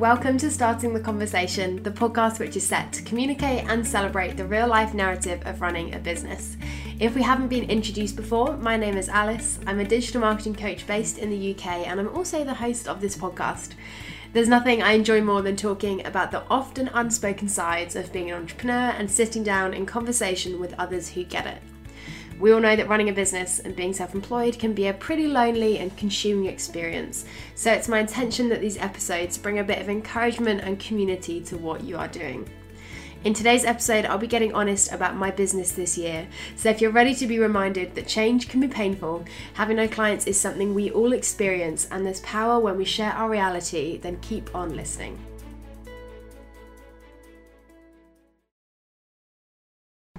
Welcome to Starting the Conversation, the podcast which is set to communicate and celebrate the real life narrative of running a business. If we haven't been introduced before, my name is Alice. I'm a digital marketing coach based in the UK and I'm also the host of this podcast. There's nothing I enjoy more than talking about the often unspoken sides of being an entrepreneur and sitting down in conversation with others who get it. We all know that running a business and being self employed can be a pretty lonely and consuming experience, so it's my intention that these episodes bring a bit of encouragement and community to what you are doing. In today's episode, I'll be getting honest about my business this year. So, if you're ready to be reminded that change can be painful, having no clients is something we all experience, and there's power when we share our reality, then keep on listening.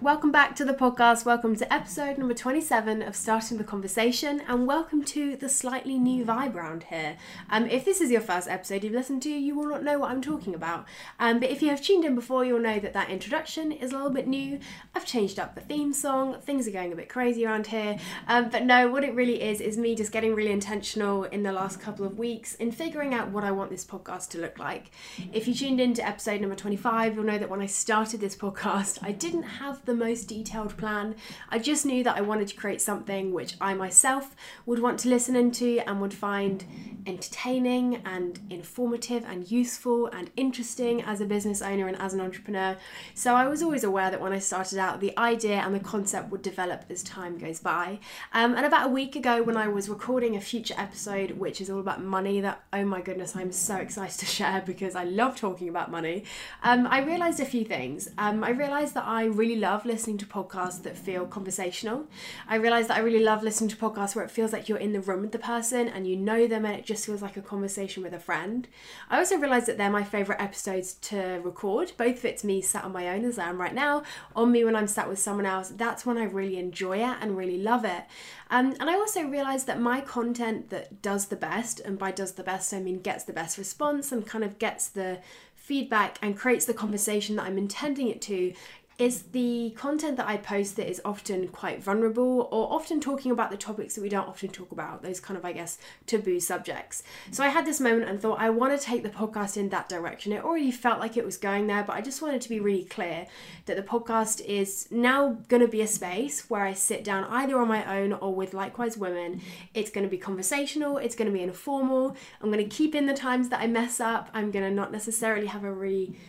Welcome back to the podcast. Welcome to episode number 27 of Starting the Conversation, and welcome to the slightly new vibe around here. Um, if this is your first episode you've listened to, you will not know what I'm talking about. Um, but if you have tuned in before, you'll know that that introduction is a little bit new. I've changed up the theme song, things are going a bit crazy around here. Um, but no, what it really is, is me just getting really intentional in the last couple of weeks in figuring out what I want this podcast to look like. If you tuned in to episode number 25, you'll know that when I started this podcast, I didn't have the the most detailed plan. I just knew that I wanted to create something which I myself would want to listen into and would find entertaining and informative and useful and interesting as a business owner and as an entrepreneur. So I was always aware that when I started out, the idea and the concept would develop as time goes by. Um, and about a week ago, when I was recording a future episode, which is all about money, that oh my goodness, I'm so excited to share because I love talking about money, um, I realized a few things. Um, I realized that I really love love listening to podcasts that feel conversational. I realize that I really love listening to podcasts where it feels like you're in the room with the person and you know them and it just feels like a conversation with a friend. I also realize that they're my favorite episodes to record, both if it's me sat on my own as I am right now, or me when I'm sat with someone else. That's when I really enjoy it and really love it. Um, and I also realized that my content that does the best, and by does the best, I mean gets the best response and kind of gets the feedback and creates the conversation that I'm intending it to is the content that I post that is often quite vulnerable or often talking about the topics that we don't often talk about, those kind of, I guess, taboo subjects. So I had this moment and thought, I want to take the podcast in that direction. It already felt like it was going there, but I just wanted to be really clear that the podcast is now going to be a space where I sit down either on my own or with likewise women. It's going to be conversational, it's going to be informal. I'm going to keep in the times that I mess up. I'm going to not necessarily have a really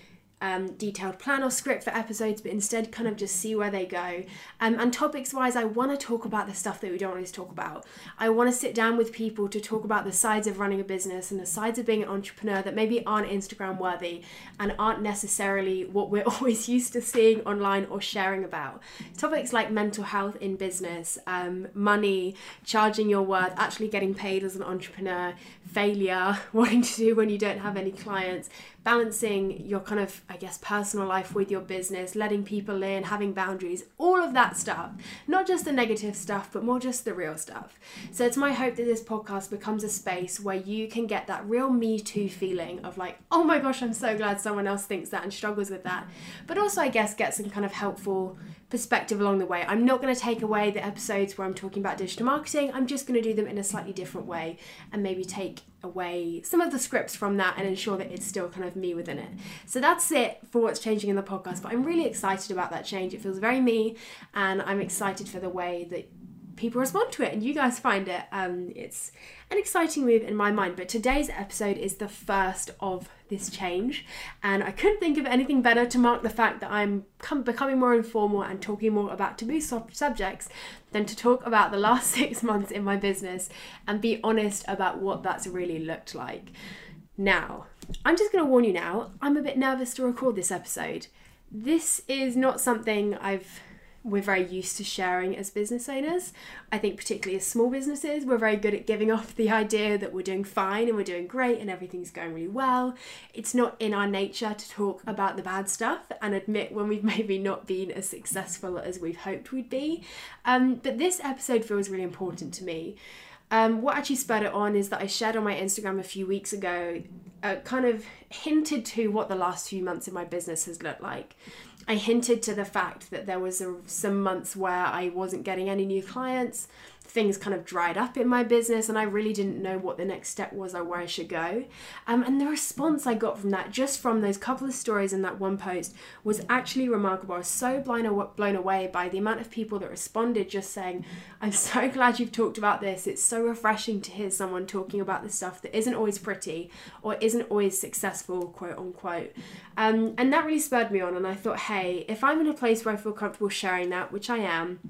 um, detailed plan or script for episodes, but instead kind of just see where they go. Um, and topics wise, I want to talk about the stuff that we don't always talk about. I want to sit down with people to talk about the sides of running a business and the sides of being an entrepreneur that maybe aren't Instagram worthy and aren't necessarily what we're always used to seeing online or sharing about. Topics like mental health in business, um, money, charging your worth, actually getting paid as an entrepreneur, failure, wanting to do when you don't have any clients, balancing your kind of, I guess, personal life with your business, letting people in, having boundaries, all of that stuff. Not just the negative stuff, but more just the real stuff. So it's my hope that this podcast becomes a space where you can get that real Me Too feeling of like, oh my gosh, I'm so glad someone else thinks that and struggles with that. But also, I guess, get some kind of helpful perspective along the way. I'm not going to take away the episodes where I'm talking about digital marketing. I'm just going to do them in a slightly different way and maybe take away some of the scripts from that and ensure that it's still kind of me within it. So that's it for what's changing in the podcast. But I'm really excited about that change. It feels very me, and I'm excited for the way that people respond to it and you guys find it. Um, it's an exciting move in my mind. But today's episode is the first of this change, and I couldn't think of anything better to mark the fact that I'm becoming more informal and talking more about taboo subjects than to talk about the last six months in my business and be honest about what that's really looked like. Now, I'm just going to warn you now, I'm a bit nervous to record this episode. This is not something I've we're very used to sharing as business owners. I think, particularly as small businesses, we're very good at giving off the idea that we're doing fine and we're doing great and everything's going really well. It's not in our nature to talk about the bad stuff and admit when we've maybe not been as successful as we've hoped we'd be. Um, but this episode feels really important to me. Um, what actually spurred it on is that I shared on my Instagram a few weeks ago, uh, kind of hinted to what the last few months of my business has looked like. I hinted to the fact that there was a, some months where I wasn't getting any new clients, things kind of dried up in my business and I really didn't know what the next step was or where I should go. Um, and the response I got from that, just from those couple of stories in that one post, was actually remarkable. I was so blown, blown away by the amount of people that responded, just saying, I'm so glad you've talked about this. It's so refreshing to hear someone talking about the stuff that isn't always pretty or isn't always successful, quote unquote. Um, and that really spurred me on. And I thought, hey, if I'm in a place where I feel comfortable sharing that, which I am,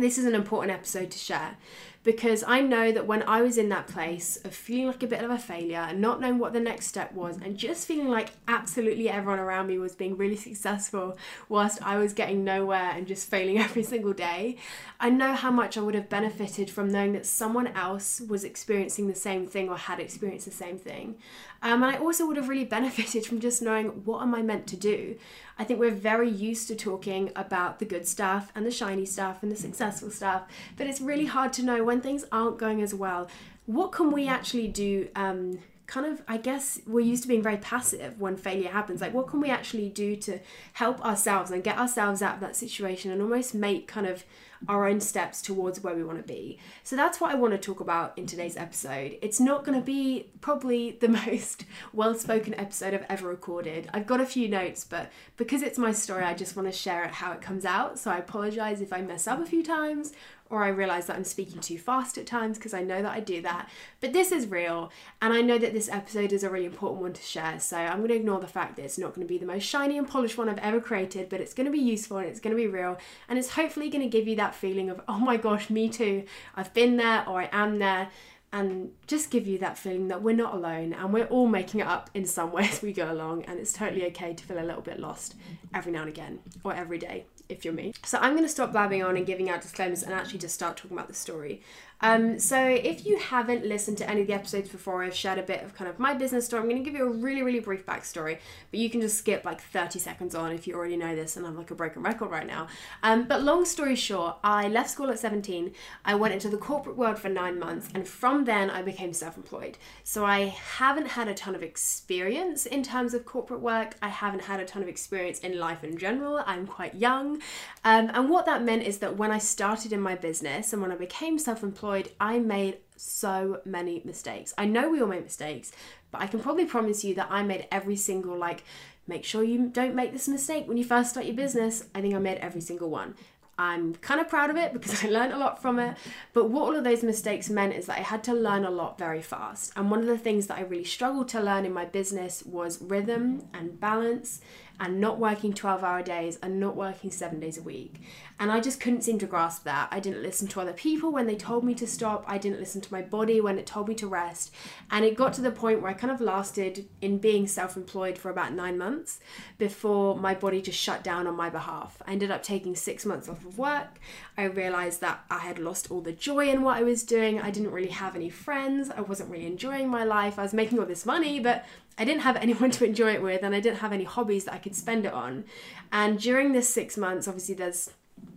this is an important episode to share because I know that when I was in that place of feeling like a bit of a failure and not knowing what the next step was, and just feeling like absolutely everyone around me was being really successful whilst I was getting nowhere and just failing every single day, I know how much I would have benefited from knowing that someone else was experiencing the same thing or had experienced the same thing. Um, and I also would have really benefited from just knowing what am I meant to do. I think we're very used to talking about the good stuff and the shiny stuff and the successful stuff, but it's really hard to know when things aren't going as well. What can we actually do? Um, kind of i guess we're used to being very passive when failure happens like what can we actually do to help ourselves and get ourselves out of that situation and almost make kind of our own steps towards where we want to be. So that's what I want to talk about in today's episode. It's not going to be probably the most well spoken episode I've ever recorded. I've got a few notes, but because it's my story, I just want to share it how it comes out. So I apologize if I mess up a few times or I realize that I'm speaking too fast at times because I know that I do that. But this is real, and I know that this episode is a really important one to share. So I'm going to ignore the fact that it's not going to be the most shiny and polished one I've ever created, but it's going to be useful and it's going to be real, and it's hopefully going to give you that feeling of, oh my gosh, me too. I've been there or I am there and just give you that feeling that we're not alone and we're all making it up in some way as we go along and it's totally okay to feel a little bit lost every now and again or every day if you're me. So I'm going to stop blabbing on and giving out disclaimers and actually just start talking about the story. Um, so if you haven't listened to any of the episodes before, I've shared a bit of kind of my business story. I'm going to give you a really, really brief backstory, but you can just skip like 30 seconds on if you already know this, and I'm like a broken record right now. Um, but long story short, I left school at 17. I went into the corporate world for nine months, and from then I became self-employed. So I haven't had a ton of experience in terms of corporate work. I haven't had a ton of experience in life in general. I'm quite young, um, and what that meant is that when I started in my business and when I became self-employed employed, I made so many mistakes. I know we all make mistakes, but I can probably promise you that I made every single like make sure you don't make this mistake when you first start your business. I think I made every single one. I'm kind of proud of it because I learned a lot from it. But what all of those mistakes meant is that I had to learn a lot very fast. And one of the things that I really struggled to learn in my business was rhythm and balance and not working 12 hour days and not working seven days a week. And I just couldn't seem to grasp that. I didn't listen to other people when they told me to stop. I didn't listen to my body when it told me to rest. And it got to the point where I kind of lasted in being self employed for about nine months before my body just shut down on my behalf. I ended up taking six months off of work. I realized that I had lost all the joy in what I was doing. I didn't really have any friends. I wasn't really enjoying my life. I was making all this money, but I didn't have anyone to enjoy it with, and I didn't have any hobbies that I could spend it on. And during this six months, obviously, there's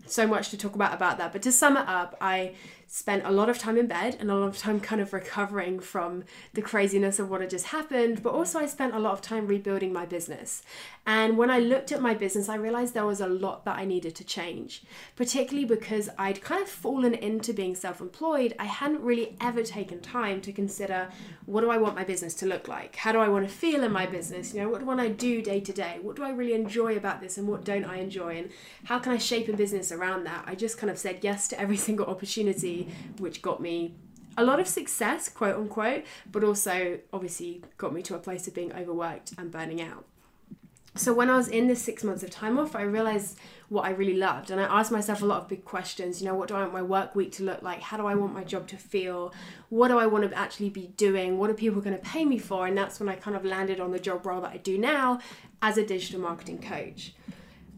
so much to talk about about that. But to sum it up, I spent a lot of time in bed and a lot of time kind of recovering from the craziness of what had just happened. But also, I spent a lot of time rebuilding my business. And when I looked at my business, I realized there was a lot that I needed to change, particularly because I'd kind of fallen into being self employed. I hadn't really ever taken time to consider what do I want my business to look like? How do I want to feel in my business? You know, what do I want to do day to day? What do I really enjoy about this and what don't I enjoy? And how can I shape a business around that? I just kind of said yes to every single opportunity which got me a lot of success, quote unquote, but also obviously got me to a place of being overworked and burning out. So when I was in this six months of time off, I realized what I really loved. And I asked myself a lot of big questions. You know, what do I want my work week to look like? How do I want my job to feel? What do I want to actually be doing? What are people going to pay me for? And that's when I kind of landed on the job role that I do now as a digital marketing coach.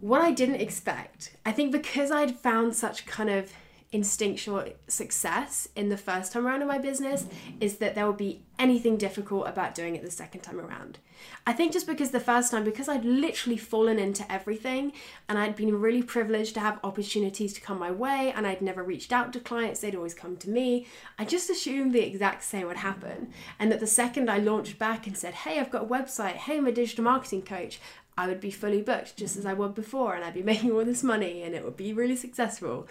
What I didn't expect, I think because I'd found such kind of instinctual success in the first time around in my business is that there will be anything difficult about doing it the second time around. I think just because the first time, because I'd literally fallen into everything and I'd been really privileged to have opportunities to come my way and I'd never reached out to clients, they'd always come to me. I just assumed the exact same would happen. And that the second I launched back and said, hey, I've got a website, hey, I'm a digital marketing coach, I would be fully booked just as I was before and I'd be making all this money and it would be really successful.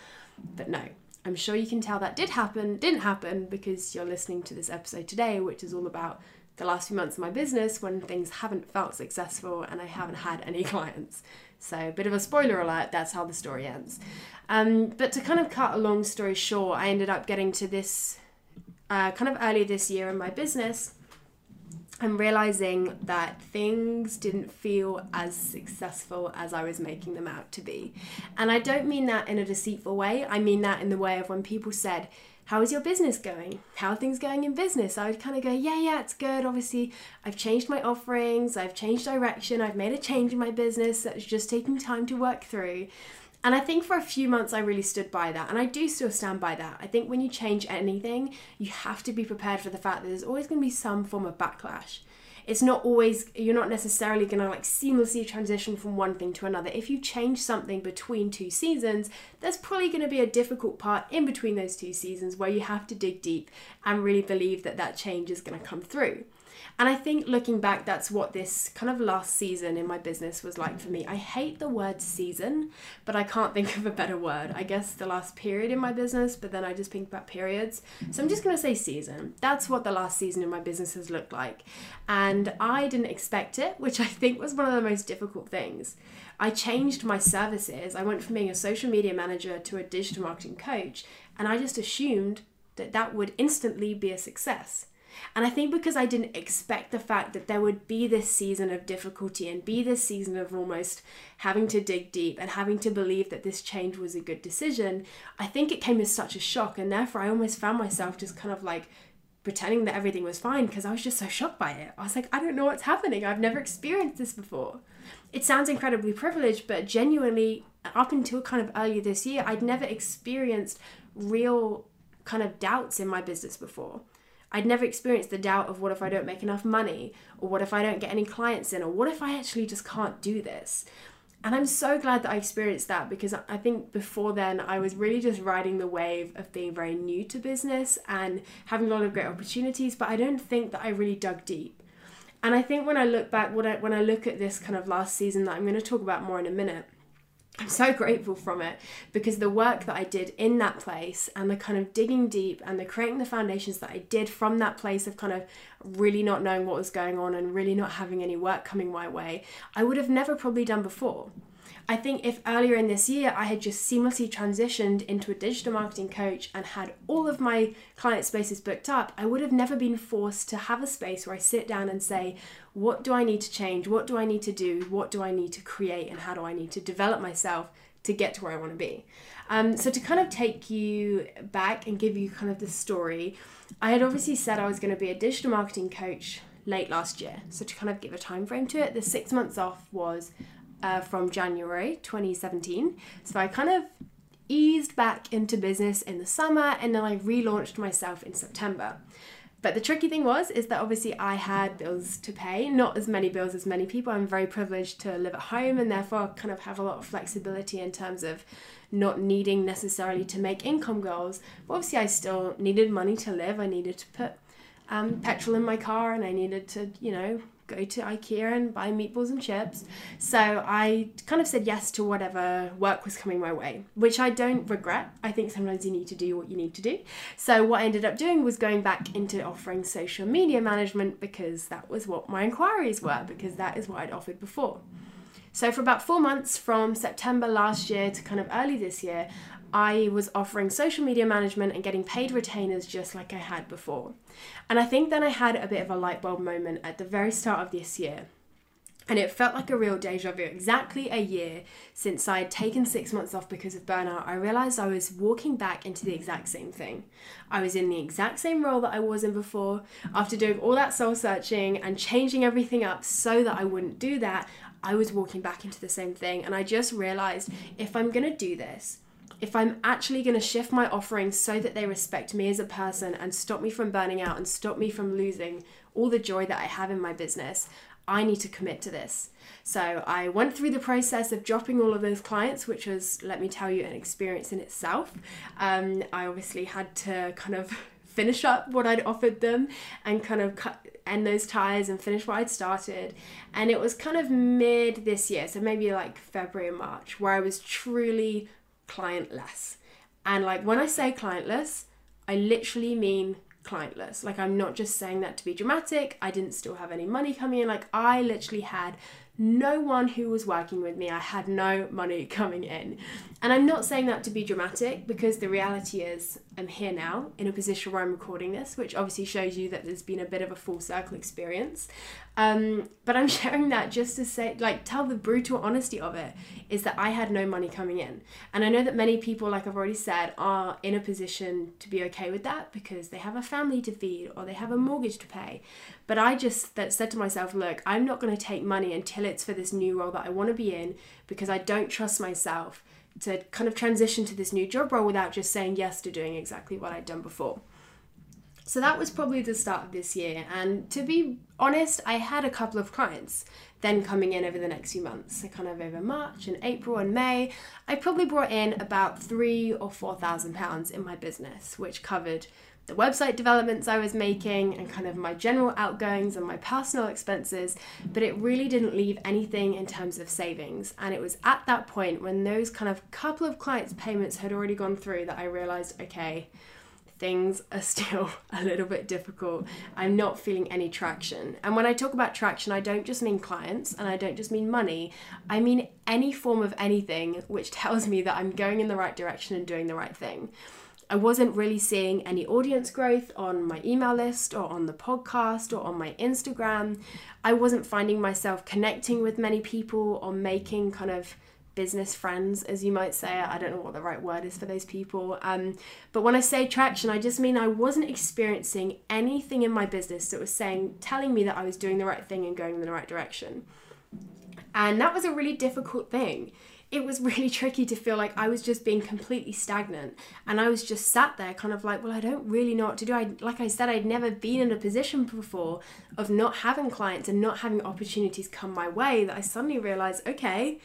But no, I'm sure you can tell that did happen, didn't happen because you're listening to this episode today, which is all about the last few months of my business when things haven't felt successful and I haven't had any clients. So, a bit of a spoiler alert, that's how the story ends. Um, but to kind of cut a long story short, I ended up getting to this uh, kind of early this year in my business and realizing that things didn't feel as successful as I was making them out to be. And I don't mean that in a deceitful way, I mean that in the way of when people said, how is your business going? How are things going in business? I would kind of go, yeah, yeah, it's good. Obviously, I've changed my offerings, I've changed direction, I've made a change in my business that's just taking time to work through. And I think for a few months I really stood by that. And I do still stand by that. I think when you change anything, you have to be prepared for the fact that there's always going to be some form of backlash it's not always you're not necessarily going to like seamlessly transition from one thing to another if you change something between two seasons there's probably going to be a difficult part in between those two seasons where you have to dig deep and really believe that that change is going to come through and I think looking back, that's what this kind of last season in my business was like for me. I hate the word season, but I can't think of a better word. I guess the last period in my business, but then I just think about periods. So I'm just going to say season. That's what the last season in my business has looked like. And I didn't expect it, which I think was one of the most difficult things. I changed my services. I went from being a social media manager to a digital marketing coach, and I just assumed that that would instantly be a success. And I think because I didn't expect the fact that there would be this season of difficulty and be this season of almost having to dig deep and having to believe that this change was a good decision, I think it came as such a shock. And therefore, I almost found myself just kind of like pretending that everything was fine because I was just so shocked by it. I was like, I don't know what's happening. I've never experienced this before. It sounds incredibly privileged, but genuinely, up until kind of earlier this year, I'd never experienced real kind of doubts in my business before. I'd never experienced the doubt of what if I don't make enough money, or what if I don't get any clients in, or what if I actually just can't do this. And I'm so glad that I experienced that because I think before then I was really just riding the wave of being very new to business and having a lot of great opportunities, but I don't think that I really dug deep. And I think when I look back, when I, when I look at this kind of last season that I'm going to talk about more in a minute, I'm so grateful from it because the work that I did in that place and the kind of digging deep and the creating the foundations that I did from that place of kind of really not knowing what was going on and really not having any work coming my way, I would have never probably done before. I think if earlier in this year I had just seamlessly transitioned into a digital marketing coach and had all of my client spaces booked up, I would have never been forced to have a space where I sit down and say, what do I need to change? What do I need to do? What do I need to create? And how do I need to develop myself to get to where I want to be? Um, so, to kind of take you back and give you kind of the story, I had obviously said I was going to be a digital marketing coach late last year. So, to kind of give a time frame to it, the six months off was uh, from January 2017. So I kind of eased back into business in the summer and then I relaunched myself in September. But the tricky thing was is that obviously I had bills to pay, not as many bills as many people. I'm very privileged to live at home and therefore kind of have a lot of flexibility in terms of not needing necessarily to make income goals. But obviously I still needed money to live. I needed to put um, petrol in my car and I needed to, you know, go to IKEA and buy meatballs and chips. So I kind of said yes to whatever work was coming my way, which I don't regret. I think sometimes you need to do what you need to do. So what I ended up doing was going back into offering social media management because that was what my inquiries were, because that is what I'd offered before. So, for about four months from September last year to kind of early this year, I was offering social media management and getting paid retainers just like I had before. And I think then I had a bit of a light bulb moment at the very start of this year. And it felt like a real deja vu. Exactly a year since I had taken six months off because of burnout, I realized I was walking back into the exact same thing. I was in the exact same role that I was in before. After doing all that soul searching and changing everything up so that I wouldn't do that, I was walking back into the same thing. And I just realized if I'm to do this, if I'm actually going to shift my offering so that they respect me as a person and stop me from burning out and stop me from losing all the joy that I have in my business, I need to commit to this. So I went through the process of dropping all of those clients, which was, let me tell you, an experience in itself. Um, I obviously had to kind of finish up what I'd offered them and kind of cut end those ties and finish what I'd started. And it was kind of mid this year, so maybe like February and March, where I was truly client less. And like when I say clientless, I literally mean clientless. Like I'm not just saying that to be dramatic. I didn't still have any money coming in. Like I literally had no one who was working with me. I had no money coming in. And I'm not saying that to be dramatic because the reality is I'm here now in a position where I'm recording this, which obviously shows you that there's been a bit of a full circle experience. Um, but I'm sharing that just to say, like, tell the brutal honesty of it is that I had no money coming in. And I know that many people, like I've already said, are in a position to be okay with that because they have a family to feed or they have a mortgage to pay. But I just that said to myself, look, I'm not going to take money until it's for this new role that I want to be in because I don't trust myself to kind of transition to this new job role without just saying yes to doing exactly what I'd done before. So that was probably the start of this year. And to be honest, I had a couple of clients then coming in over the next few months. So kind of over March and April and May, I probably brought in about three or four thousand pounds in my business, which covered the website developments I was making and kind of my general outgoings and my personal expenses, but it really didn't leave anything in terms of savings. And it was at that point when those kind of couple of clients' payments had already gone through that I realized, okay, things are still a little bit difficult. I'm not feeling any traction. And when I talk about traction, I don't just mean clients and I don't just mean money. I mean any form of anything which tells me that I'm going in the right direction and doing the right thing. I wasn't really seeing any audience growth on my email list or on the podcast or on my Instagram. I wasn't finding myself connecting with many people or making kind of business friends, as you might say. I don't know what the right word is for those people. Um, but when I say traction, I just mean I wasn't experiencing anything in my business that was saying, telling me that I was doing the right thing and going in the right direction. And that was a really difficult thing it was really tricky to feel like I was just being completely stagnant and I was just sat there kind of like well I don't really know what to do I like I said I'd never been in a position before of not having clients and not having opportunities come my way that I suddenly realized okay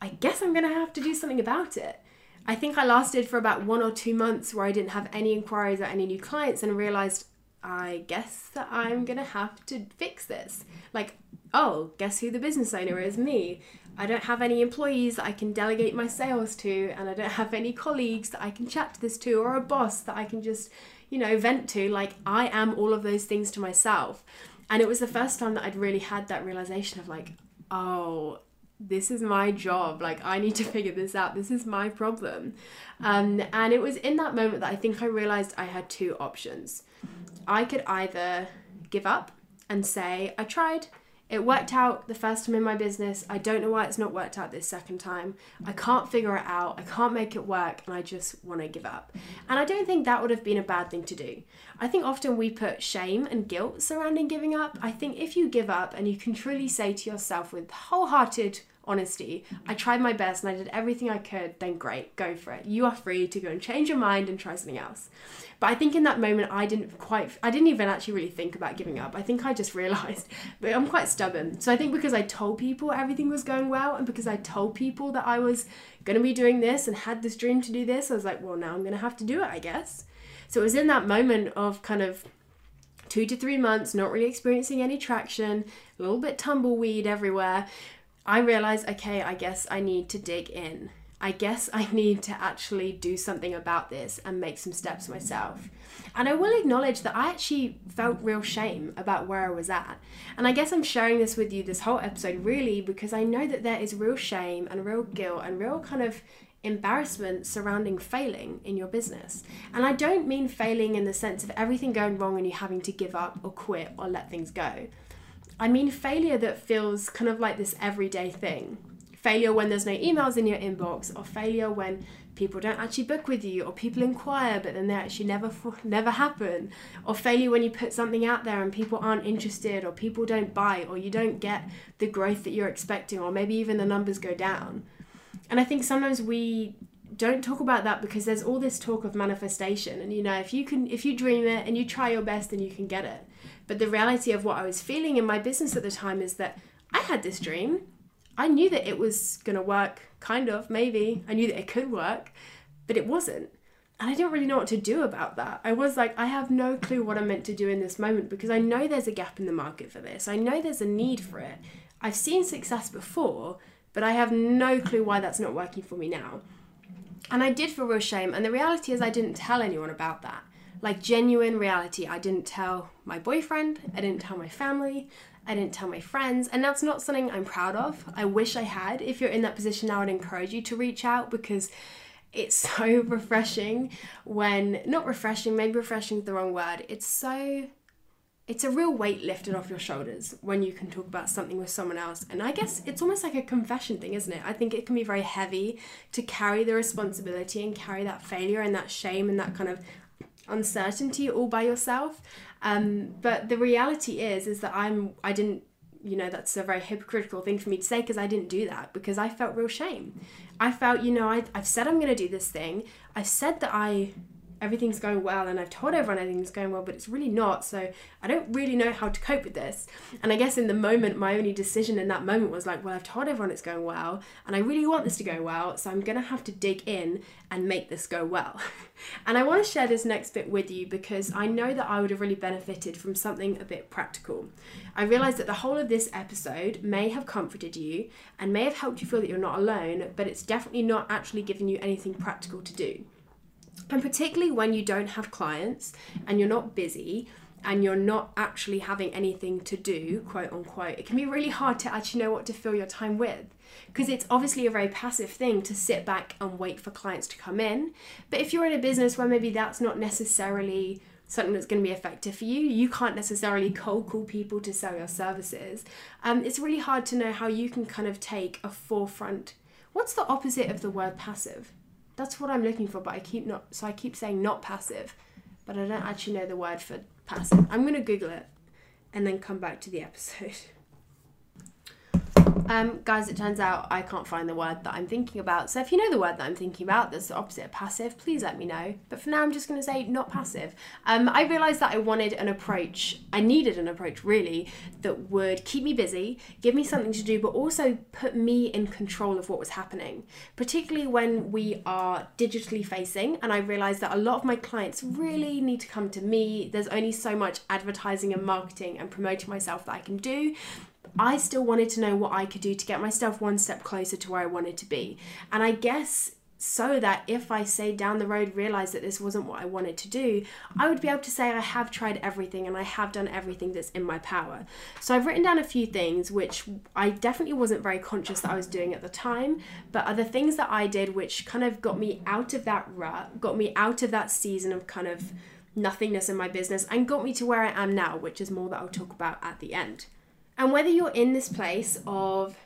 I guess I'm going to have to do something about it I think I lasted for about 1 or 2 months where I didn't have any inquiries or any new clients and realized I guess that I'm going to have to fix this like oh guess who the business owner is me I don't have any employees that I can delegate my sales to, and I don't have any colleagues that I can chat to this to, or a boss that I can just, you know, vent to. Like, I am all of those things to myself. And it was the first time that I'd really had that realization of, like, oh, this is my job. Like, I need to figure this out. This is my problem. Um, and it was in that moment that I think I realized I had two options. I could either give up and say, I tried it worked out the first time in my business. I don't know why it's not worked out this second time. I can't figure it out. I can't make it work, and I just want to give up. And I don't think that would have been a bad thing to do. I think often we put shame and guilt surrounding giving up. I think if you give up and you can truly say to yourself with wholehearted honesty, I tried my best and I did everything I could, then great, go for it. You are free to go and change your mind and try something else. But I think in that moment, I didn't quite, I didn't even actually really think about giving up. I think I just realized, but I'm quite stubborn. So I think because I told people everything was going well and because I told people that I was going to be doing this and had this dream to do this, I was like, well, now I'm going to have to do it, I guess. So it was in that moment of kind of two to three months, not really experiencing any traction, a little bit tumbleweed everywhere. I realized, okay, I guess I need to dig in. I guess I need to actually do something about this and make some steps myself. And I will acknowledge that I actually felt real shame about where I was at. And I guess I'm sharing this with you this whole episode really because I know that there is real shame and real guilt and real kind of embarrassment surrounding failing in your business. And I don't mean failing in the sense of everything going wrong and you having to give up or quit or let things go. I mean failure that feels kind of like this everyday thing. Failure when there's no emails in your inbox or failure when people don't actually book with you or people inquire but then they actually never never happen. Or failure when you put something out there and people aren't interested or people don't buy or you don't get the growth that you're expecting or maybe even the numbers go down. And i think sometimes we don't talk about that because there's all this talk of manifestation. And you know if you can if you dream it and you try your best then you can get it but the reality of what i was feeling in my business at the time is that i had this dream I knew that it was going to work, kind of, maybe. I knew that it could work, but it wasn't. And I didn't really know what to do about that. I was like, I have no clue what I'm meant to do in this moment because I know there's a gap in the market for this. I know there's a need for it. I've seen success before, but I have no clue why that's not working for me now. And I did feel real shame. And the reality is, I didn't tell anyone about that. Like, genuine reality. I didn't tell my boyfriend, I didn't tell my family, I didn't tell my friends. And that's not something I'm proud of. I wish I had. If you're in that position now, I'd encourage you to reach out because it's so refreshing when, not refreshing, maybe refreshing is the wrong word. It's so it's a real weight lifted off your shoulders when you can talk about something with someone else. And I guess it's almost like a confession thing, isn't it? I think it can be very heavy to carry the responsibility and carry that failure and that shame and that kind of uncertainty all by yourself. Um, but the reality is, is that I'm, I didn't, you know, that's a very hypocritical thing for me to say because I didn't do that because I felt real shame. I felt, you know, I, I've said I'm going to do this thing. I've said that I everything's going well and I've told everyone everything's going well, but it's really not. So I don't really know how to cope with this. And I guess in the moment, my only decision in that moment was like, well, I've told everyone it's going well and I really want this to go well. So I'm going to have to dig in and make this go well. and I want to share this next bit with you because I know that I would have really benefited from something a bit practical. I realized that the whole of this episode may have comforted you and may have helped you feel that you're not alone, but it's definitely not actually giving you anything practical to do. And particularly when you don't have clients and you're not busy and you're not actually having anything to do, quote unquote, it can be really hard to actually know what to fill your time with. Because it's obviously a very passive thing to sit back and wait for clients to come in. But if you're in a business where maybe that's not necessarily something that's going to be effective for you, you can't necessarily cold call people to sell your services. Um, it's really hard to know how you can kind of take a forefront. What's the opposite of the word passive? That's what I'm looking for, but I keep not so I keep saying not passive, but I don't actually know the word for passive. I'm gonna Google it and then come back to the episode. Um, guys, it turns out I can't find the word that I'm thinking about. So if you know the word that I'm thinking about that's the opposite of passive, please let me know. But for now, I'm just going to say not passive. Um, I realised that I wanted an approach, I needed an approach really, that would keep me busy, give me something to do, but also put me in control of what was happening, particularly when we are digitally facing. And I realised that a lot of my clients really need to come to me. There's only so much advertising and marketing and promoting myself that I can do. I still wanted to know what I could do to get myself one step closer to where I wanted to be. And I guess so that if I say down the road realize that this wasn't what I wanted to do, I would be able to say I have tried everything and I have done everything that's in my power. So I've written down a few things which I definitely wasn't very conscious that I was doing at the time, but are the things that I did which kind of got me out of that rut, got me out of that season of kind of nothingness in my business and got me to where I am now, which is more that I'll talk about at the end. And whether you're in this place of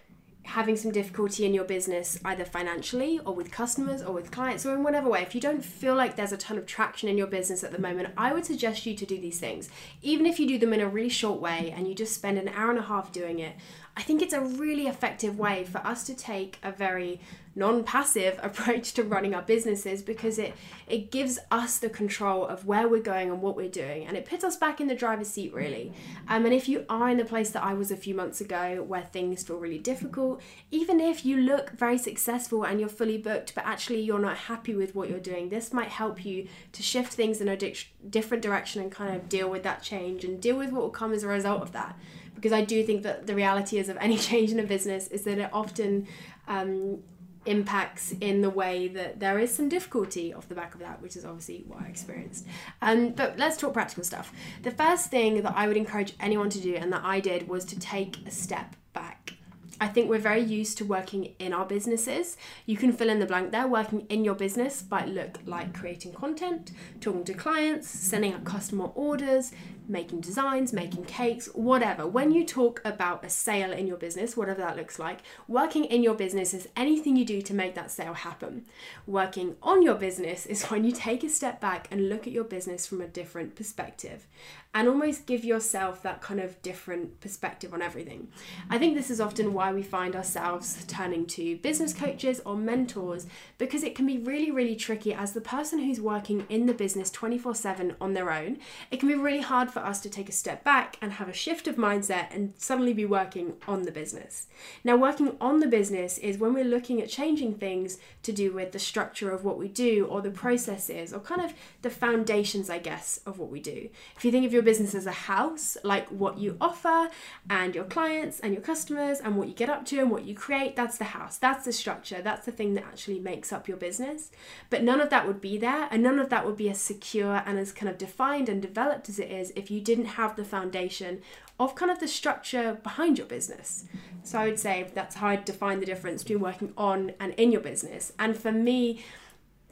having some difficulty in your business, either financially or with customers or with clients or in whatever way, if you don't feel like there's a ton of traction in your business at the moment, I would suggest you to do these things. Even if you do them in a really short way and you just spend an hour and a half doing it, I think it's a really effective way for us to take a very non-passive approach to running our businesses because it it gives us the control of where we're going and what we're doing and it puts us back in the driver's seat really. Um, and if you are in the place that I was a few months ago where things feel really difficult even if you look very successful and you're fully booked but actually you're not happy with what you're doing this might help you to shift things in a di- different direction and kind of deal with that change and deal with what will come as a result of that because I do think that the reality is of any change in a business is that it often um, impacts in the way that there is some difficulty off the back of that, which is obviously what I experienced. Um, but let's talk practical stuff. The first thing that I would encourage anyone to do, and that I did, was to take a step back. I think we're very used to working in our businesses. You can fill in the blank there. Working in your business might look like creating content, talking to clients, sending out customer orders, making designs, making cakes, whatever. When you talk about a sale in your business, whatever that looks like, working in your business is anything you do to make that sale happen. Working on your business is when you take a step back and look at your business from a different perspective and almost give yourself that kind of different perspective on everything. I think this is often why we find ourselves turning to business coaches or mentors because it can be really, really tricky as the person who's working in the business 24 7 on their own. It can be really hard for for us to take a step back and have a shift of mindset and suddenly be working on the business. Now, working on the business is when we're looking at changing things to do with the structure of what we do or the processes or kind of the foundations, I guess, of what we do. If you think of your business as a house, like what you offer and your clients and your customers and what you get up to and what you create, that's the house, that's the structure, that's the thing that actually makes up your business. But none of that would be there and none of that would be as secure and as kind of defined and developed as it is if you didn't have the foundation of kind of the structure behind your business. So I would say that's how I define the difference between working on and in your business. And for me,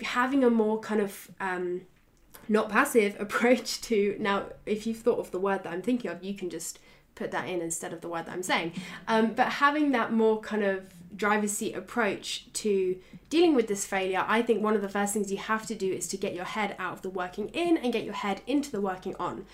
having a more kind of um, not passive approach to now, if you've thought of the word that I'm thinking of, you can just put that in instead of the word that I'm saying. Um, but having that more kind of driver's seat approach to dealing with this failure, I think one of the first things you have to do is to get your head out of the working in and get your head into the working on.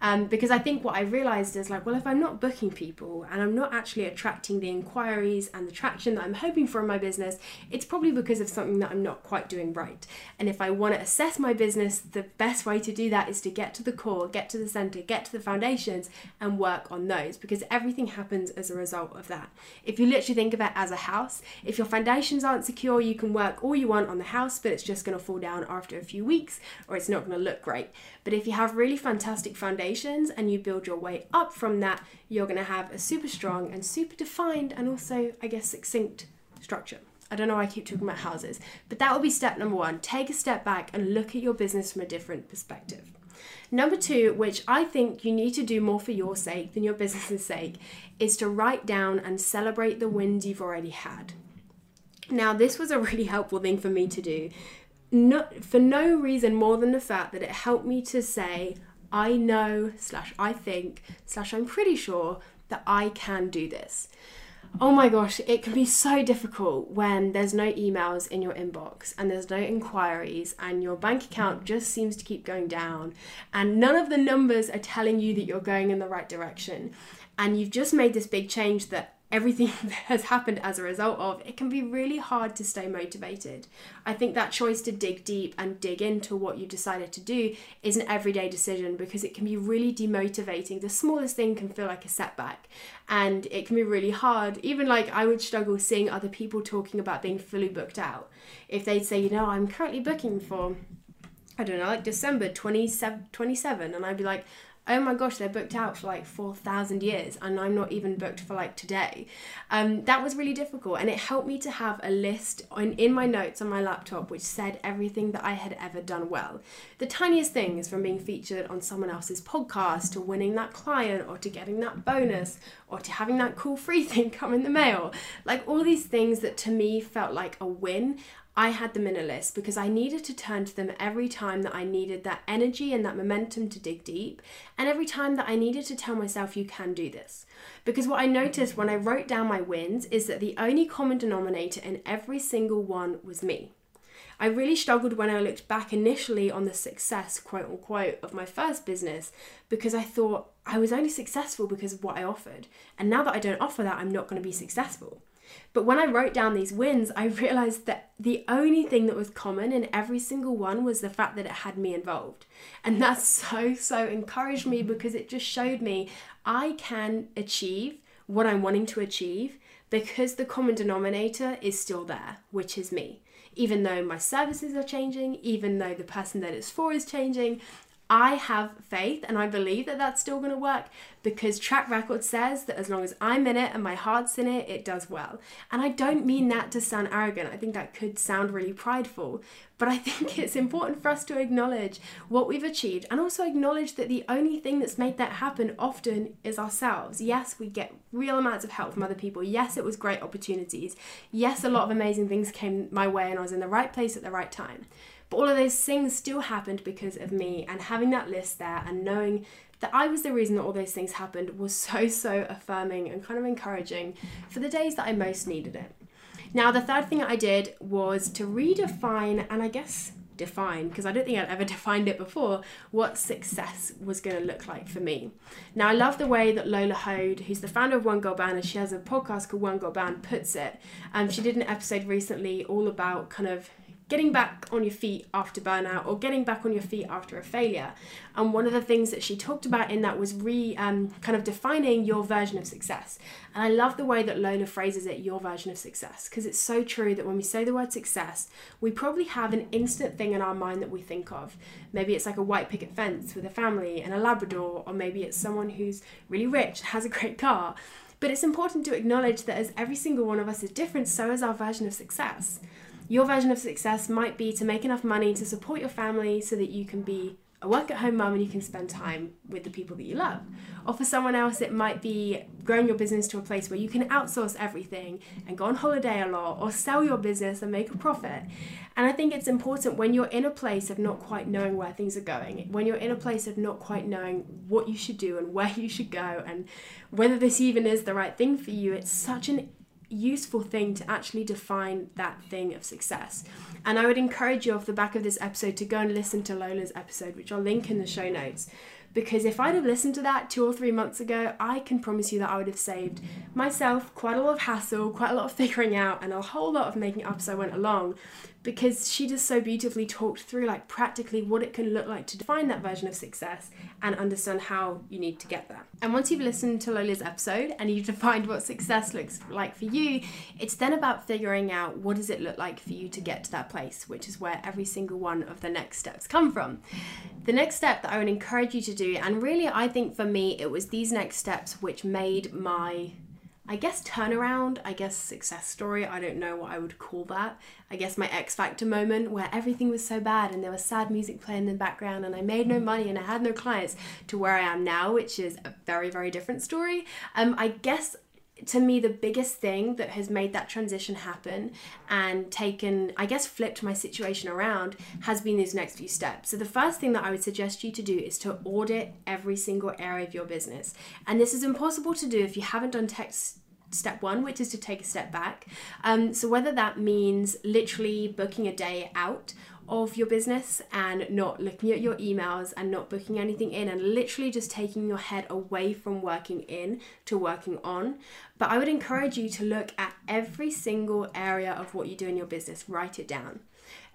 Um, because I think what I realized is like, well, if I'm not booking people and I'm not actually attracting the inquiries and the traction that I'm hoping for in my business, it's probably because of something that I'm not quite doing right. And if I want to assess my business, the best way to do that is to get to the core, get to the center, get to the foundations, and work on those because everything happens as a result of that. If you literally think of it as a house, if your foundations aren't secure, you can work all you want on the house, but it's just going to fall down after a few weeks or it's not going to look great. But if you have really fantastic foundations and you build your way up from that, you're going to have a super strong and super defined and also, I guess, succinct structure. I don't know why I keep talking about houses, but that will be step number one. Take a step back and look at your business from a different perspective. Number two, which I think you need to do more for your sake than your business's sake, is to write down and celebrate the wins you've already had. Now, this was a really helpful thing for me to do no, for no reason more than the fact that it helped me to say, I know, slash, I think, slash, I'm pretty sure that I can do this. Oh my gosh, it can be so difficult when there's no emails in your inbox and there's no inquiries and your bank account mm. just seems to keep going down and none of the numbers are telling you that you're going in the right direction. And you've just made this big change that everything that has happened as a result of, it can be really hard to stay motivated. I think that choice to dig deep and dig into what you decided to do is an everyday decision because it can be really demotivating. The smallest thing can feel like a setback and it can be really hard. Even like I would struggle seeing other people talking about being fully booked out. If they'd say, you know, I'm currently booking for I don't know, like December 27, 27 and I'd be like, oh my gosh, they're booked out for like 4,000 years and I'm not even booked for like today. Um, that was really difficult and it helped me to have a list on, in my notes on my laptop which said everything that I had ever done well. The tiniest things from being featured on someone else's podcast to winning that client or to getting that bonus or to having that cool free thing come in the mail. Like all these things that to me felt like a win. I had them in a list because I needed to turn to them every time that I needed that energy and that momentum to dig deep, and every time that I needed to tell myself, you can do this. Because what I noticed when I wrote down my wins is that the only common denominator in every single one was me. I really struggled when I looked back initially on the success, quote unquote, of my first business because I thought I was only successful because of what I offered. And now that I don't offer that, I'm not going to be successful. But when I wrote down these wins, I realized that the only thing that was common in every single one was the fact that it had me involved. And that so, so encouraged me because it just showed me I can achieve what I'm wanting to achieve because the common denominator is still there, which is me. Even though my services are changing, even though the person that it's for is changing, I have faith and I believe that that's still going to work because track record says that as long as I'm in it and my heart's in it, it does well. And I don't mean that to sound arrogant. I think that could sound really prideful, but I think it's important for us to acknowledge what we've achieved and also acknowledge that the only thing that's made that happen often is ourselves. Yes, we get real amounts of help from other people. Yes, it was great opportunities. Yes, a lot of amazing things came my way and I was in the right place at the right time. But all of those things still happened because of me, and having that list there and knowing that I was the reason that all those things happened was so, so affirming and kind of encouraging for the days that I most needed it. Now, the third thing I did was to redefine and I guess define, because I don't think I'd ever defined it before, what success was going to look like for me. Now, I love the way that Lola Hoad, who's the founder of One Girl Band, and she has a podcast called One Girl Band, puts it. Um, she did an episode recently all about kind of getting back on your feet after burnout or getting back on your feet after a failure. And one of the things that she talked about in that was re um, kind of defining your version of success. And I love the way that Lola phrases it, your version of success, because it's so true that when we say the word success, we probably have an instant thing in our mind that we think of. Maybe it's like a white picket fence with a family and a Labrador, or maybe it's someone who's really rich, has a great car. But it's important to acknowledge that as every single one of us is different, so is our version of success. Your version of success might be to make enough money to support your family so that you can be a work at home mum and you can spend time with the people that you love. Or for someone else, it might be growing your business to a place where you can outsource everything and go on holiday a lot or sell your business and make a profit. And I think it's important when you're in a place of not quite knowing where things are going, when you're in a place of not quite knowing what you should do and where you should go and whether this even is the right thing for you, it's such an useful thing to actually define that thing of success. And I would encourage you off the back of this episode to go and listen to Lola's episode, which I'll link in the show notes. Because if I'd have listened to that two or three months ago, I can promise you that I would have saved myself quite a lot of hassle, quite a lot of figuring out, and a whole lot of making up as I went along because she just so beautifully talked through like practically what it can look like to define that version of success and understand how you need to get there. And once you've listened to Lola's episode and you've defined what success looks like for you, it's then about figuring out what does it look like for you to get to that place, which is where every single one of the next steps come from. The next step that I would encourage you to do, and really I think for me it was these next steps which made my I guess turnaround, I guess success story, I don't know what I would call that. I guess my X Factor moment where everything was so bad and there was sad music playing in the background and I made no money and I had no clients to where I am now, which is a very, very different story. Um, I guess to me the biggest thing that has made that transition happen and taken i guess flipped my situation around has been these next few steps. So the first thing that i would suggest you to do is to audit every single area of your business. And this is impossible to do if you haven't done text step one, which is to take a step back. Um, so, whether that means literally booking a day out of your business and not looking at your emails and not booking anything in and literally just taking your head away from working in to working on. But I would encourage you to look at every single area of what you do in your business, write it down.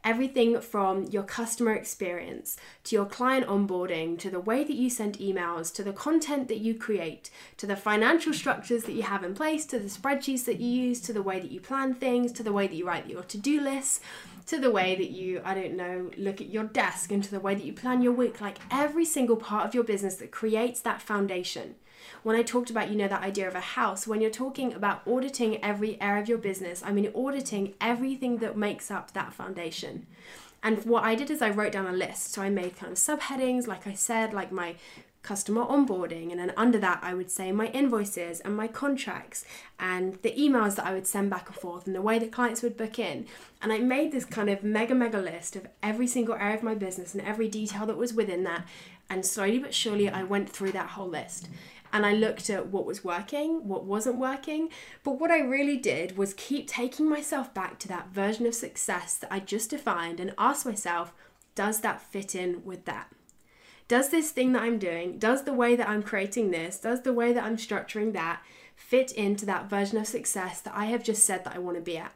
Everything from your customer experience to your client onboarding to the way that you send emails to the content that you create to the financial structures that you have in place to the spreadsheets that you use to the way that you plan things to the way that you write your to do lists to the way that you, I don't know, look at your desk and to the way that you plan your week, like every single part of your business that creates that foundation. When I talked about, you know, that idea of a house, when you're talking about auditing every area of your business, I mean auditing everything that makes up that foundation. And what I did is I wrote down a list. So I made kind of subheadings, like I said, like my customer onboarding. And then under that, I would say my invoices and my contracts and the emails that I would send back and forth and the way that clients would book in. And I made this kind of mega, mega list of every single area of my business and every detail that was within that. And slowly but surely, I went through that whole list and I looked at what was working, what wasn't working. But what I really did was keep taking myself back to that version of success that I just defined and ask myself, does that fit in with that? Does this thing that I'm doing, does the way that I'm creating this, does the way that I'm structuring that fit into that version of success that I have just said that I want to be at?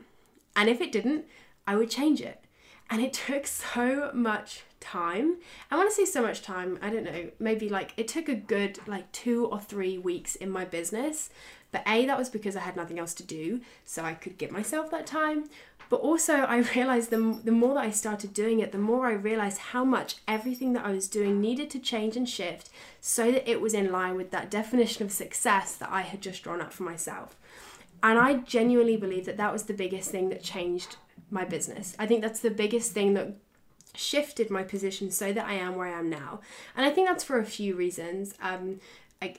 And if it didn't, I would change it. And it took so much time. I want to say so much time, I don't know, maybe like it took a good like two or three weeks in my business. But A, that was because I had nothing else to do, so I could give myself that time. But also, I realized the, the more that I started doing it, the more I realized how much everything that I was doing needed to change and shift so that it was in line with that definition of success that I had just drawn up for myself. And I genuinely believe that that was the biggest thing that changed my business. I think that's the biggest thing that shifted my position so that I am where I am now. And I think that's for a few reasons. Um,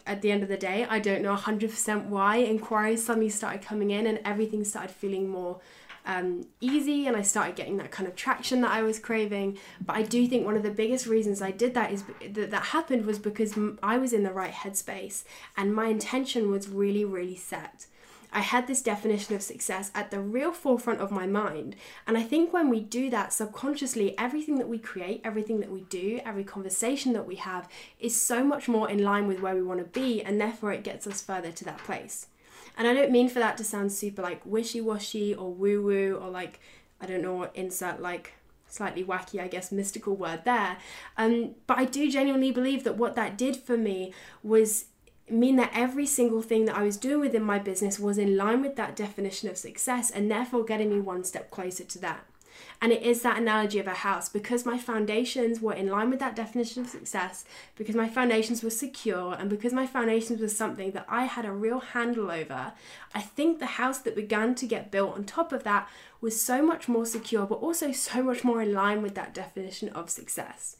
at the end of the day, I don't know 100% why inquiries suddenly started coming in and everything started feeling more um, easy and I started getting that kind of traction that I was craving. But I do think one of the biggest reasons I did that is that that happened was because I was in the right headspace and my intention was really, really set. I had this definition of success at the real forefront of my mind. And I think when we do that subconsciously, everything that we create, everything that we do, every conversation that we have is so much more in line with where we want to be, and therefore it gets us further to that place. And I don't mean for that to sound super like wishy washy or woo woo or like I don't know insert like slightly wacky, I guess, mystical word there. Um, but I do genuinely believe that what that did for me was mean that every single thing that I was doing within my business was in line with that definition of success and therefore getting me one step closer to that. And it is that analogy of a house because my foundations were in line with that definition of success, because my foundations were secure, and because my foundations was something that I had a real handle over. I think the house that began to get built on top of that was so much more secure, but also so much more in line with that definition of success.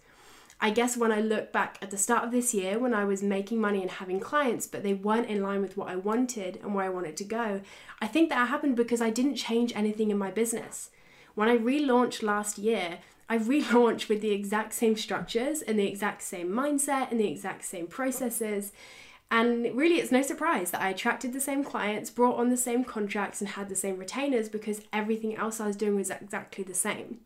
I guess when I look back at the start of this year when I was making money and having clients, but they weren't in line with what I wanted and where I wanted to go, I think that happened because I didn't change anything in my business. When I relaunched last year, I relaunched with the exact same structures and the exact same mindset and the exact same processes. And really, it's no surprise that I attracted the same clients, brought on the same contracts, and had the same retainers because everything else I was doing was exactly the same.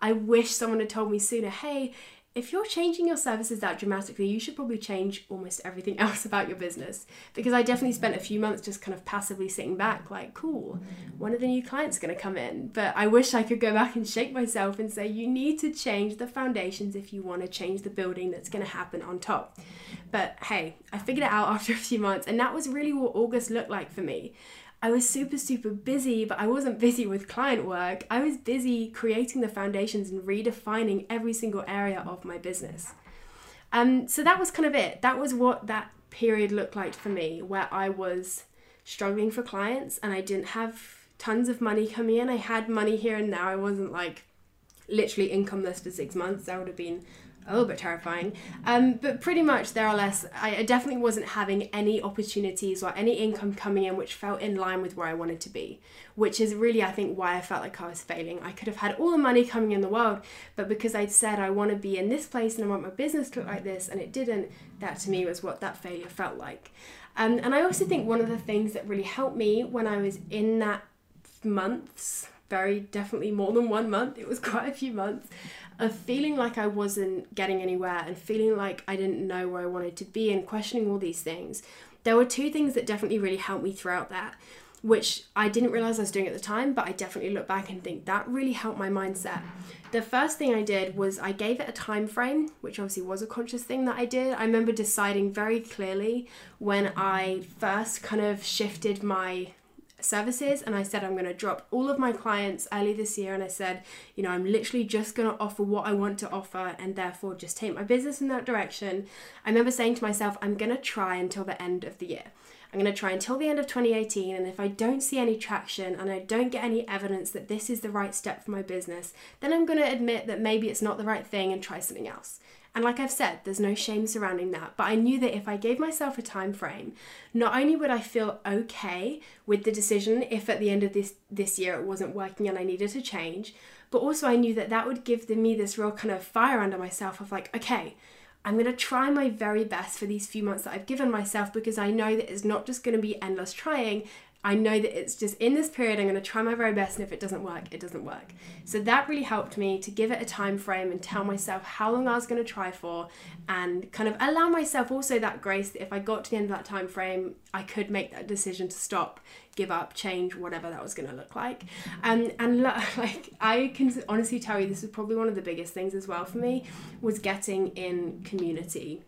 I wish someone had told me sooner hey, if you're changing your services that dramatically, you should probably change almost everything else about your business. Because I definitely spent a few months just kind of passively sitting back, like, cool, one of the new clients going to come in. But I wish I could go back and shake myself and say, you need to change the foundations if you want to change the building that's going to happen on top. But hey, I figured it out after a few months, and that was really what August looked like for me. I was super, super busy, but I wasn't busy with client work. I was busy creating the foundations and redefining every single area of my business. Um, so that was kind of it. That was what that period looked like for me, where I was struggling for clients and I didn't have tons of money coming in. I had money here and there. I wasn't like literally incomeless for six months. That would have been a little bit terrifying. Um, but pretty much, there or less, I, definitely wasn't having any opportunities or any income coming in which felt in line with where I wanted to be, which is really, I think, why I felt like I was failing. I could have had all the money coming in the world, but because I'd said I want to be in this place and I want my business to look like this, and it didn't, that to me was what that failure felt like. Um, and I also think one of the things that really helped me when I was in that months, very definitely more than one month, it was quite a few months, of feeling like I wasn't getting anywhere and feeling like I didn't know where I wanted to be and questioning all these things, there were two things that definitely really helped me throughout that, which I didn't realize I was doing at the time, but I definitely look back and think that really helped my mindset. The first thing I did was I gave it a time frame, which obviously was a conscious thing that I did. I remember deciding very clearly when I first kind of shifted my services and I said I'm going to drop all of my clients early this year and I said you know I'm literally just going to offer what I want to offer and therefore just take my business in that direction. I remember saying to myself I'm going to try until the end of the year. I'm going to try until the end of 2018 and if I don't see any traction and I don't get any evidence that this is the right step for my business then I'm going to admit that maybe it's not the right thing and try something else and like I've said, there's no shame surrounding that. But I knew that if I gave myself a time frame, not only would I feel okay with the decision if at the end of this this year it wasn't working and I needed to change, but also I knew that that would give me this real kind of fire under myself of like, okay, I'm going to try my very best for these few months that I've given myself because I know that it's not just going to be endless trying I know that it's just in this period I'm going to try my very best and if it doesn't work, it doesn't work. So that really helped me to give it a time frame and tell myself how long I was going to try for and kind of allow myself also that grace that if I got to the end of that time frame, I could make that decision to stop, give up, change, whatever that was going to look like. Um, and like I can honestly tell you this was probably one of the biggest things as well for me was getting in community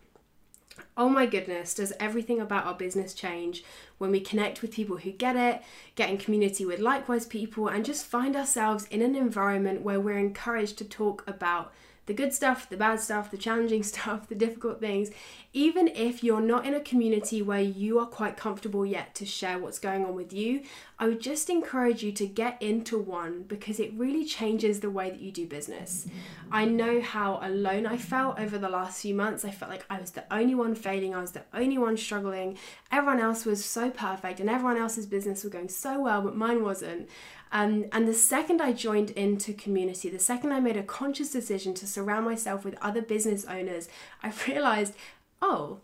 oh my goodness, does everything about our business change when we connect with people who get it, get in community with likewise people, and just find ourselves in an environment where we're encouraged to talk about the good stuff, the bad stuff, the challenging stuff, the difficult things, even if you're not in a community where you are quite comfortable yet to share what's going on with you, I would just encourage you to get into one because it really changes the way that you do business. I know how alone I felt over the last few months. I felt like I was the only one failing, I was the only one struggling. Everyone else was so perfect and everyone else's business was going so well, but mine wasn't. Um, and the second I joined into community, the second I made a conscious decision to surround myself with other business owners, I realized, oh,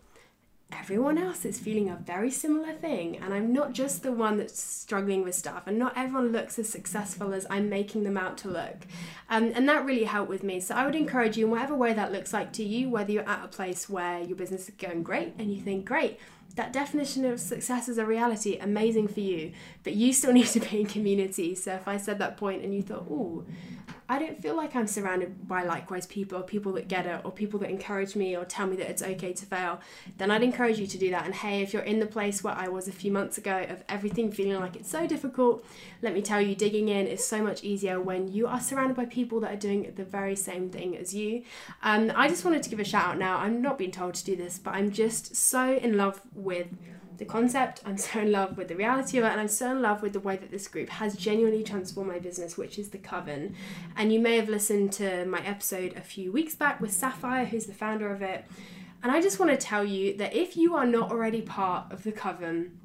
everyone else is feeling a very similar thing. And I'm not just the one that's struggling with stuff and not everyone looks as successful as I'm making them out to look. Um, and that really helped with me. So I would encourage you in whatever way that looks like to you whether you're at a place where your business is going great and you think great that definition of success is a reality amazing for you but you still need to be in community. So if I said that point and you thought oh I don't feel like I'm surrounded by likewise people or people that get it or people that encourage me or tell me that it's okay to fail, then I'd encourage you to do that. And hey, if you're in the place where I was a few months ago of everything feeling like it's so difficult, let me tell you, digging in is so much easier when you are surrounded by people that are doing the very same thing as you. Um, I just wanted to give a shout out now. I'm not being told to do this, but I'm just so in love with the concept. I'm so in love with the reality of it, and I'm so in love with the way that this group has genuinely transformed my business, which is the Coven. And you may have listened to my episode a few weeks back with Sapphire, who's the founder of it. And I just want to tell you that if you are not already part of the Coven,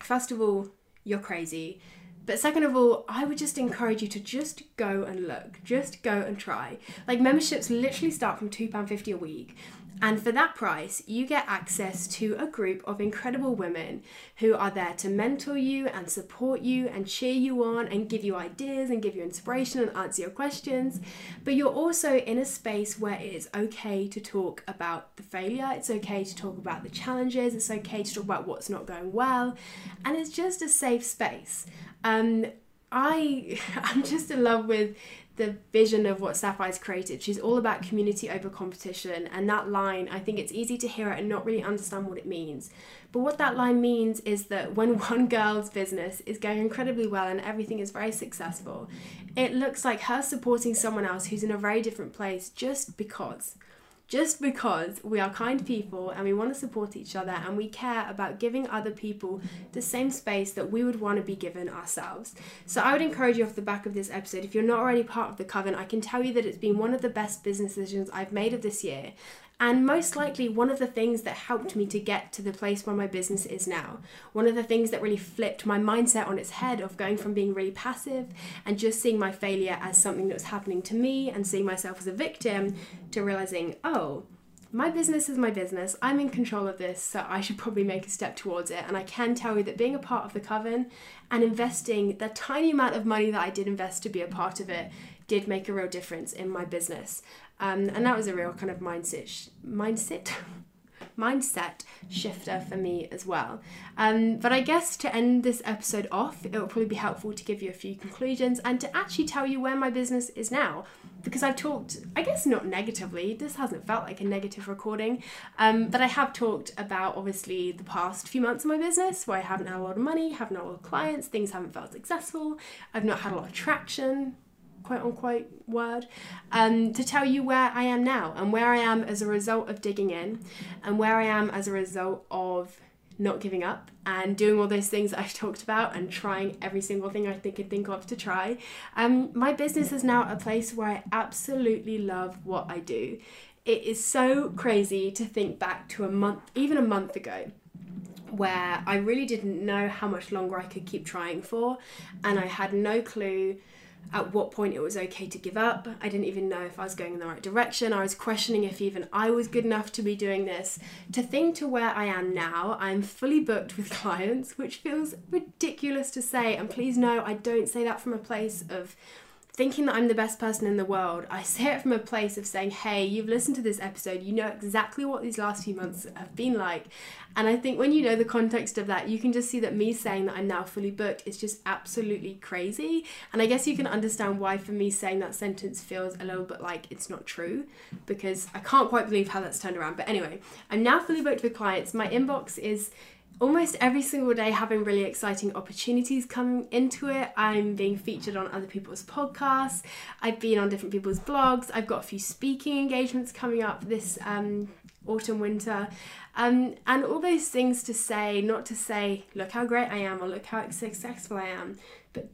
first of all, you're crazy. But second of all, I would just encourage you to just go and look, just go and try. Like memberships literally start from £2.50 a week. And for that price, you get access to a group of incredible women who are there to mentor you and support you and cheer you on and give you ideas and give you inspiration and answer your questions. But you're also in a space where it is okay to talk about the failure, it's okay to talk about the challenges, it's okay to talk about what's not going well, and it's just a safe space. Um, I I'm just in love with the vision of what Sapphire's created. She's all about community over competition, and that line, I think it's easy to hear it and not really understand what it means. But what that line means is that when one girl's business is going incredibly well and everything is very successful, it looks like her supporting someone else who's in a very different place just because just because we are kind people and we want to support each other and we care about giving other people the same space that we would want to be given ourselves. So I would encourage you off the back of this episode, if you're not already part of the Coven, I can tell you that it's been one of the best business decisions I've made of this year and most likely one of the things that helped me to get to the place where my business is now. One of the things that really flipped my mindset on its head of going from being really passive and just seeing my failure as something that was happening to me and seeing myself as a victim to realizing, oh, my business is my business. I'm in control of this, so I should probably make a step towards it. And I can tell you that being a part of the coven and investing the tiny amount of money that I did invest to be a part of it did make a real difference in my business. Um, and that was a real kind of mindset sh- mindset mindset shifter for me as well. Um, but I guess to end this episode off, it will probably be helpful to give you a few conclusions and to actually tell you where my business is now. Because I've talked, I guess not negatively, this hasn't felt like a negative recording, um, but I have talked about obviously the past few months of my business where I haven't had a lot of money, haven't had a lot of clients, things haven't felt successful, I've not had a lot of traction, quote unquote word um, to tell you where I am now and where I am as a result of digging in and where I am as a result of not giving up and doing all those things I've talked about and trying every single thing I think I think of to try. Um, my business is now a place where I absolutely love what I do. It is so crazy to think back to a month, even a month ago, where I really didn't know how much longer I could keep trying for, and I had no clue at what point it was okay to give up. I didn't even know if I was going in the right direction. I was questioning if even I was good enough to be doing this. To think to where I am now, I'm fully booked with clients, which feels ridiculous to say. And please know, I don't say that from a place of thinking that I'm the best person in the world. I say it from a place of saying, hey, you've listened to this episode, you know exactly what these last few months have been like. And I think when you know the context of that, you can just see that me saying that I'm now fully booked is just absolutely crazy. And I guess you can understand why, for me, saying that sentence feels a little bit like it's not true because I can't quite believe how that's turned around. But anyway, I'm now fully booked with clients. My inbox is almost every single day having really exciting opportunities coming into it. I'm being featured on other people's podcasts. I've been on different people's blogs. I've got a few speaking engagements coming up this um, autumn, winter. Um, and all those things to say, not to say, look how great I am or look how successful I am, but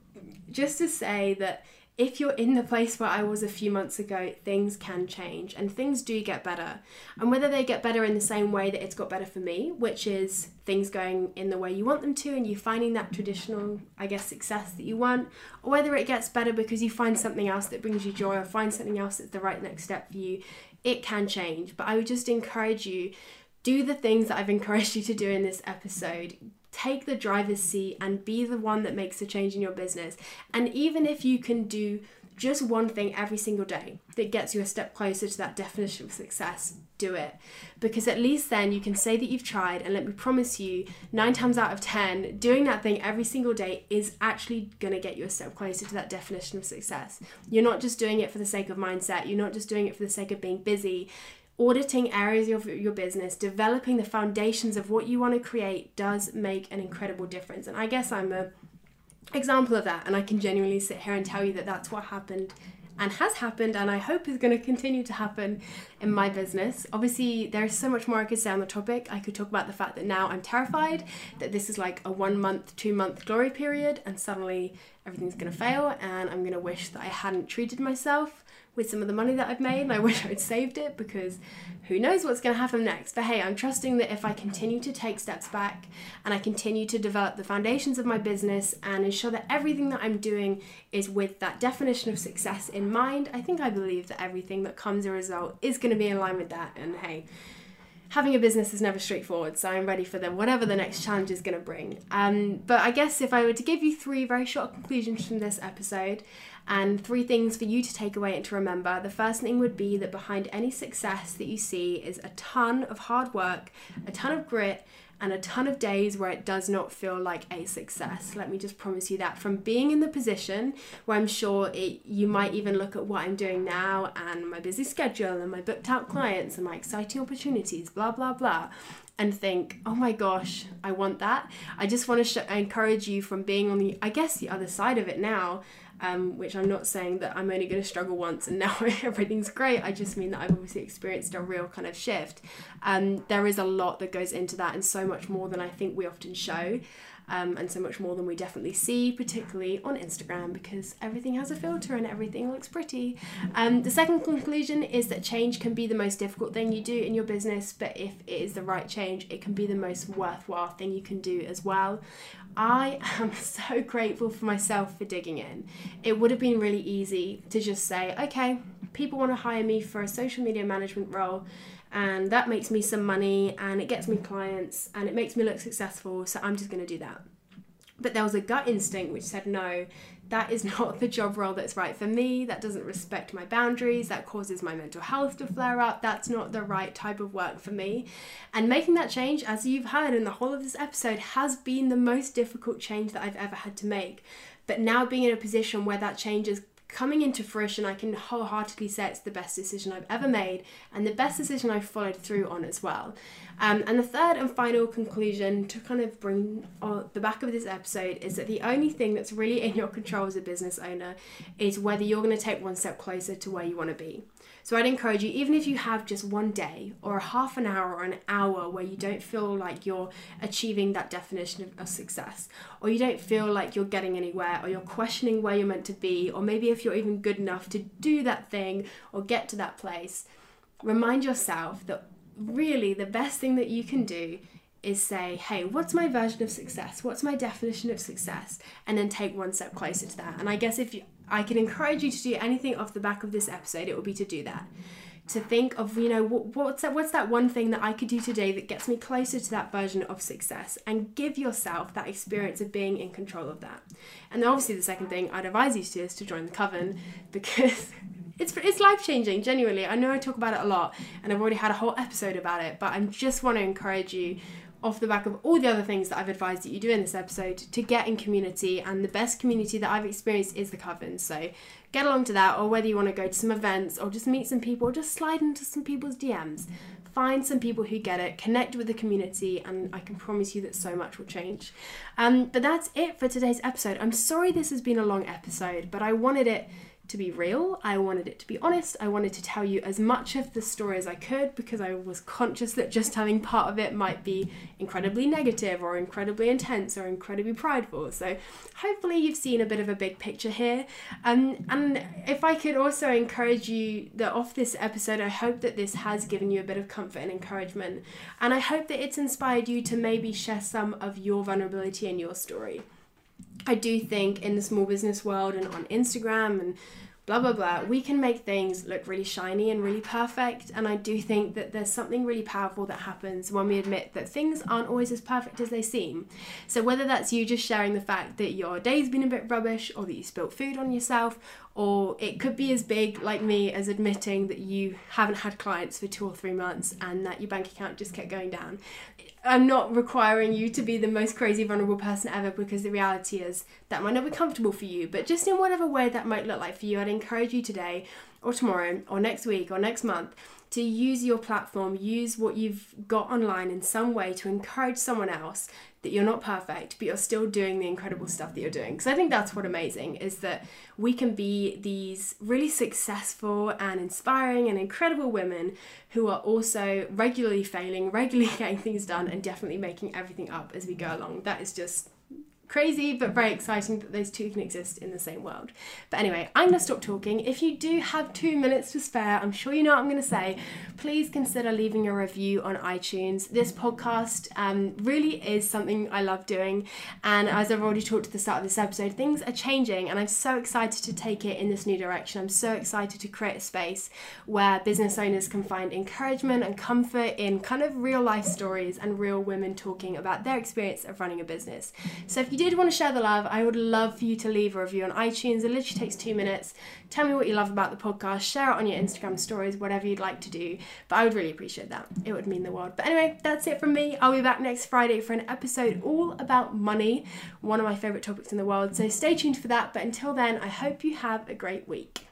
just to say that if you're in the place where I was a few months ago, things can change and things do get better. And whether they get better in the same way that it's got better for me, which is things going in the way you want them to and you finding that traditional, I guess, success that you want, or whether it gets better because you find something else that brings you joy or find something else that's the right next step for you, it can change. But I would just encourage you do the things that I've encouraged you to do in this episode. Take the driver's seat and be the one that makes the change in your business. And even if you can do just one thing every single day that gets you a step closer to that definition of success, do it. Because at least then you can say that you've tried, and let me promise you, nine times out of ten, doing that thing every single day is actually going to get you a step closer to that definition of success. You're not just doing it for the sake of mindset, you're not just doing it for the sake of being busy. Auditing areas of your business, developing the foundations of what you want to create does make an incredible difference. And I guess I'm a example of that and I can genuinely sit here and tell you that that's what happened and has happened and I hope is going to continue to happen in my business. Obviously, there's so much more I could say on the topic. I could talk about the fact that now I'm terrified that this is like a one month, two month glory period and suddenly everything's going to fail and I'm going to wish that I hadn't treated myself with some of the money that I've made and I wish I'd saved it because who knows what's going to happen next. But hey, I'm trusting that if I continue to take steps back and I continue to develop the foundations of my business and ensure that everything that I'm doing is with that definition of success in mind, I think I believe that everything that comes a result is going to be in line with that. And hey, having a business is never straightforward, so I'm ready for the whatever the next challenge is going to bring. Um, but I guess if I were to give you three very short conclusions from this episode, and three things for you to take away and to remember. The first thing would be that behind any success that you see is a ton of hard work, a ton of grit, and a ton of days where it does not feel like a success. Let me just promise you that from being in the position where I'm sure it, you might even look at what I'm doing now and my busy schedule and my booked out clients and my exciting opportunities, blah, blah, blah, and think, oh my gosh, I want that. I just want to sh- encourage you from being on the, I guess, the other side of it now um, which I'm not saying that I'm only going to struggle once and now everything's great. I just mean that I've obviously experienced a real kind of shift. Um, there is a lot that goes into that and so much more than I think we often show um, and so much more than we definitely see, particularly on Instagram, because everything has a filter and everything looks pretty. Um, the second conclusion is that change can be the most difficult thing you do in your business, but if it is the right change, it can be the most worthwhile thing you can do as well. I am so grateful for myself for digging in. It would have been really easy to just say, okay, people want to hire me for a social media management role and that makes me some money and it gets me clients and it makes me look successful so i'm just going to do that but there was a gut instinct which said no that is not the job role that's right for me. That doesn't respect my boundaries. That causes my mental health to flare up. That's not the right type of work for me. And making that change as you've heard in the whole of this episode has been the most difficult change that i've ever had to make. But now being in a position where that change is coming into fruition, I can wholeheartedly say it's the best decision I've ever made and the best decision I've followed through on as well. Um, and the third and final conclusion to kind of bring on the back of this episode is that the only thing that's really in your control as a business owner is whether you're going to take one step closer to where you want to be. So I'd encourage you, even if you have just one day or a half an hour or an hour where you don't feel like you're achieving that definition of, success, or you don't feel like you're getting anywhere, or you're questioning where you're meant to be, or maybe if you're even good enough to do that thing or get to that place, remind yourself that really the best thing that you can do is say, hey, what's my version of success? What's my definition of success? And then take one step closer to that. And I guess if you, I can encourage you to do anything off the back of this episode, it would be to do that. To think of, you know, what, what's that what's that one thing that I could do today that gets me closer to that version of success and give yourself that experience of being in control of that. And then obviously the second thing I'd advise you to do is to join the coven because it's it's life changing genuinely i know i talk about it a lot and i've already had a whole episode about it but i just want to encourage you off the back of all the other things that I've advised that you do in this episode to get in community. And the best community that I've experienced is the Coven. So get along to that, or whether you want to go to some events or just meet some people or just slide into some people's DMs. Find some people who get it, connect with the community, and I can promise you that so much will change. Um, but that's it for today's episode. I'm sorry this has been a long episode, but I wanted it to be real. I wanted it to be honest. I wanted to tell you as much of the story as I could because I was conscious that just telling part of it might be incredibly negative or incredibly intense or incredibly prideful. So hopefully you've seen a bit of a big picture here. Um, and if I could also encourage you that off this episode, I hope that this has given you a bit of comfort and encouragement. And I hope that it's inspired you to maybe share some of your vulnerability in your story. I do think in the small business world and on Instagram and blah blah blah. We can make things look really shiny and really perfect. And I do think that there's something really powerful that happens when we admit that things aren't always as perfect as they seem. So whether that's you just sharing the fact that your day's been a bit rubbish or that you spilt food on yourself or it could be as big like me as admitting that you haven't had clients for two or three months and that your bank account just kept going down. I'm not requiring you to be the most crazy, vulnerable person ever because the reality is that might not be comfortable for you. But just in whatever way that might look like for you, I'd encourage you today or tomorrow or next week or next month to use your platform, use what you've got online in some way to encourage someone else that you're not perfect, but you're still doing the incredible stuff that you're doing. Because I think that's what amazing is that we can be these really successful and inspiring and incredible women who are also regularly failing, regularly getting things done, and definitely making everything up as we go along. That is just crazy but very exciting that those two can exist in the same world. But anyway, I'm going to stop talking. If you do have two minutes to spare, I'm sure you know what I'm going to say. Please consider leaving a review on iTunes. This podcast um, really is something I love doing. And as I've already talked at the start of this episode, things are changing and I'm so excited to take it in this new direction. I'm so excited to create a space where business owners can find encouragement and comfort in kind of real life stories and real women talking about their experience of running a business. So if you did want to share the love, I would love for you to leave a review on iTunes. It literally takes two minutes. Tell me what you love about the podcast, share it on your Instagram stories, whatever you'd like to do. But I would really appreciate that. It would mean the world. But anyway, that's it from me. I'll be back next Friday for an episode all about money, one of my favourite topics in the world. So stay tuned for that. But until then, I hope you have a great week.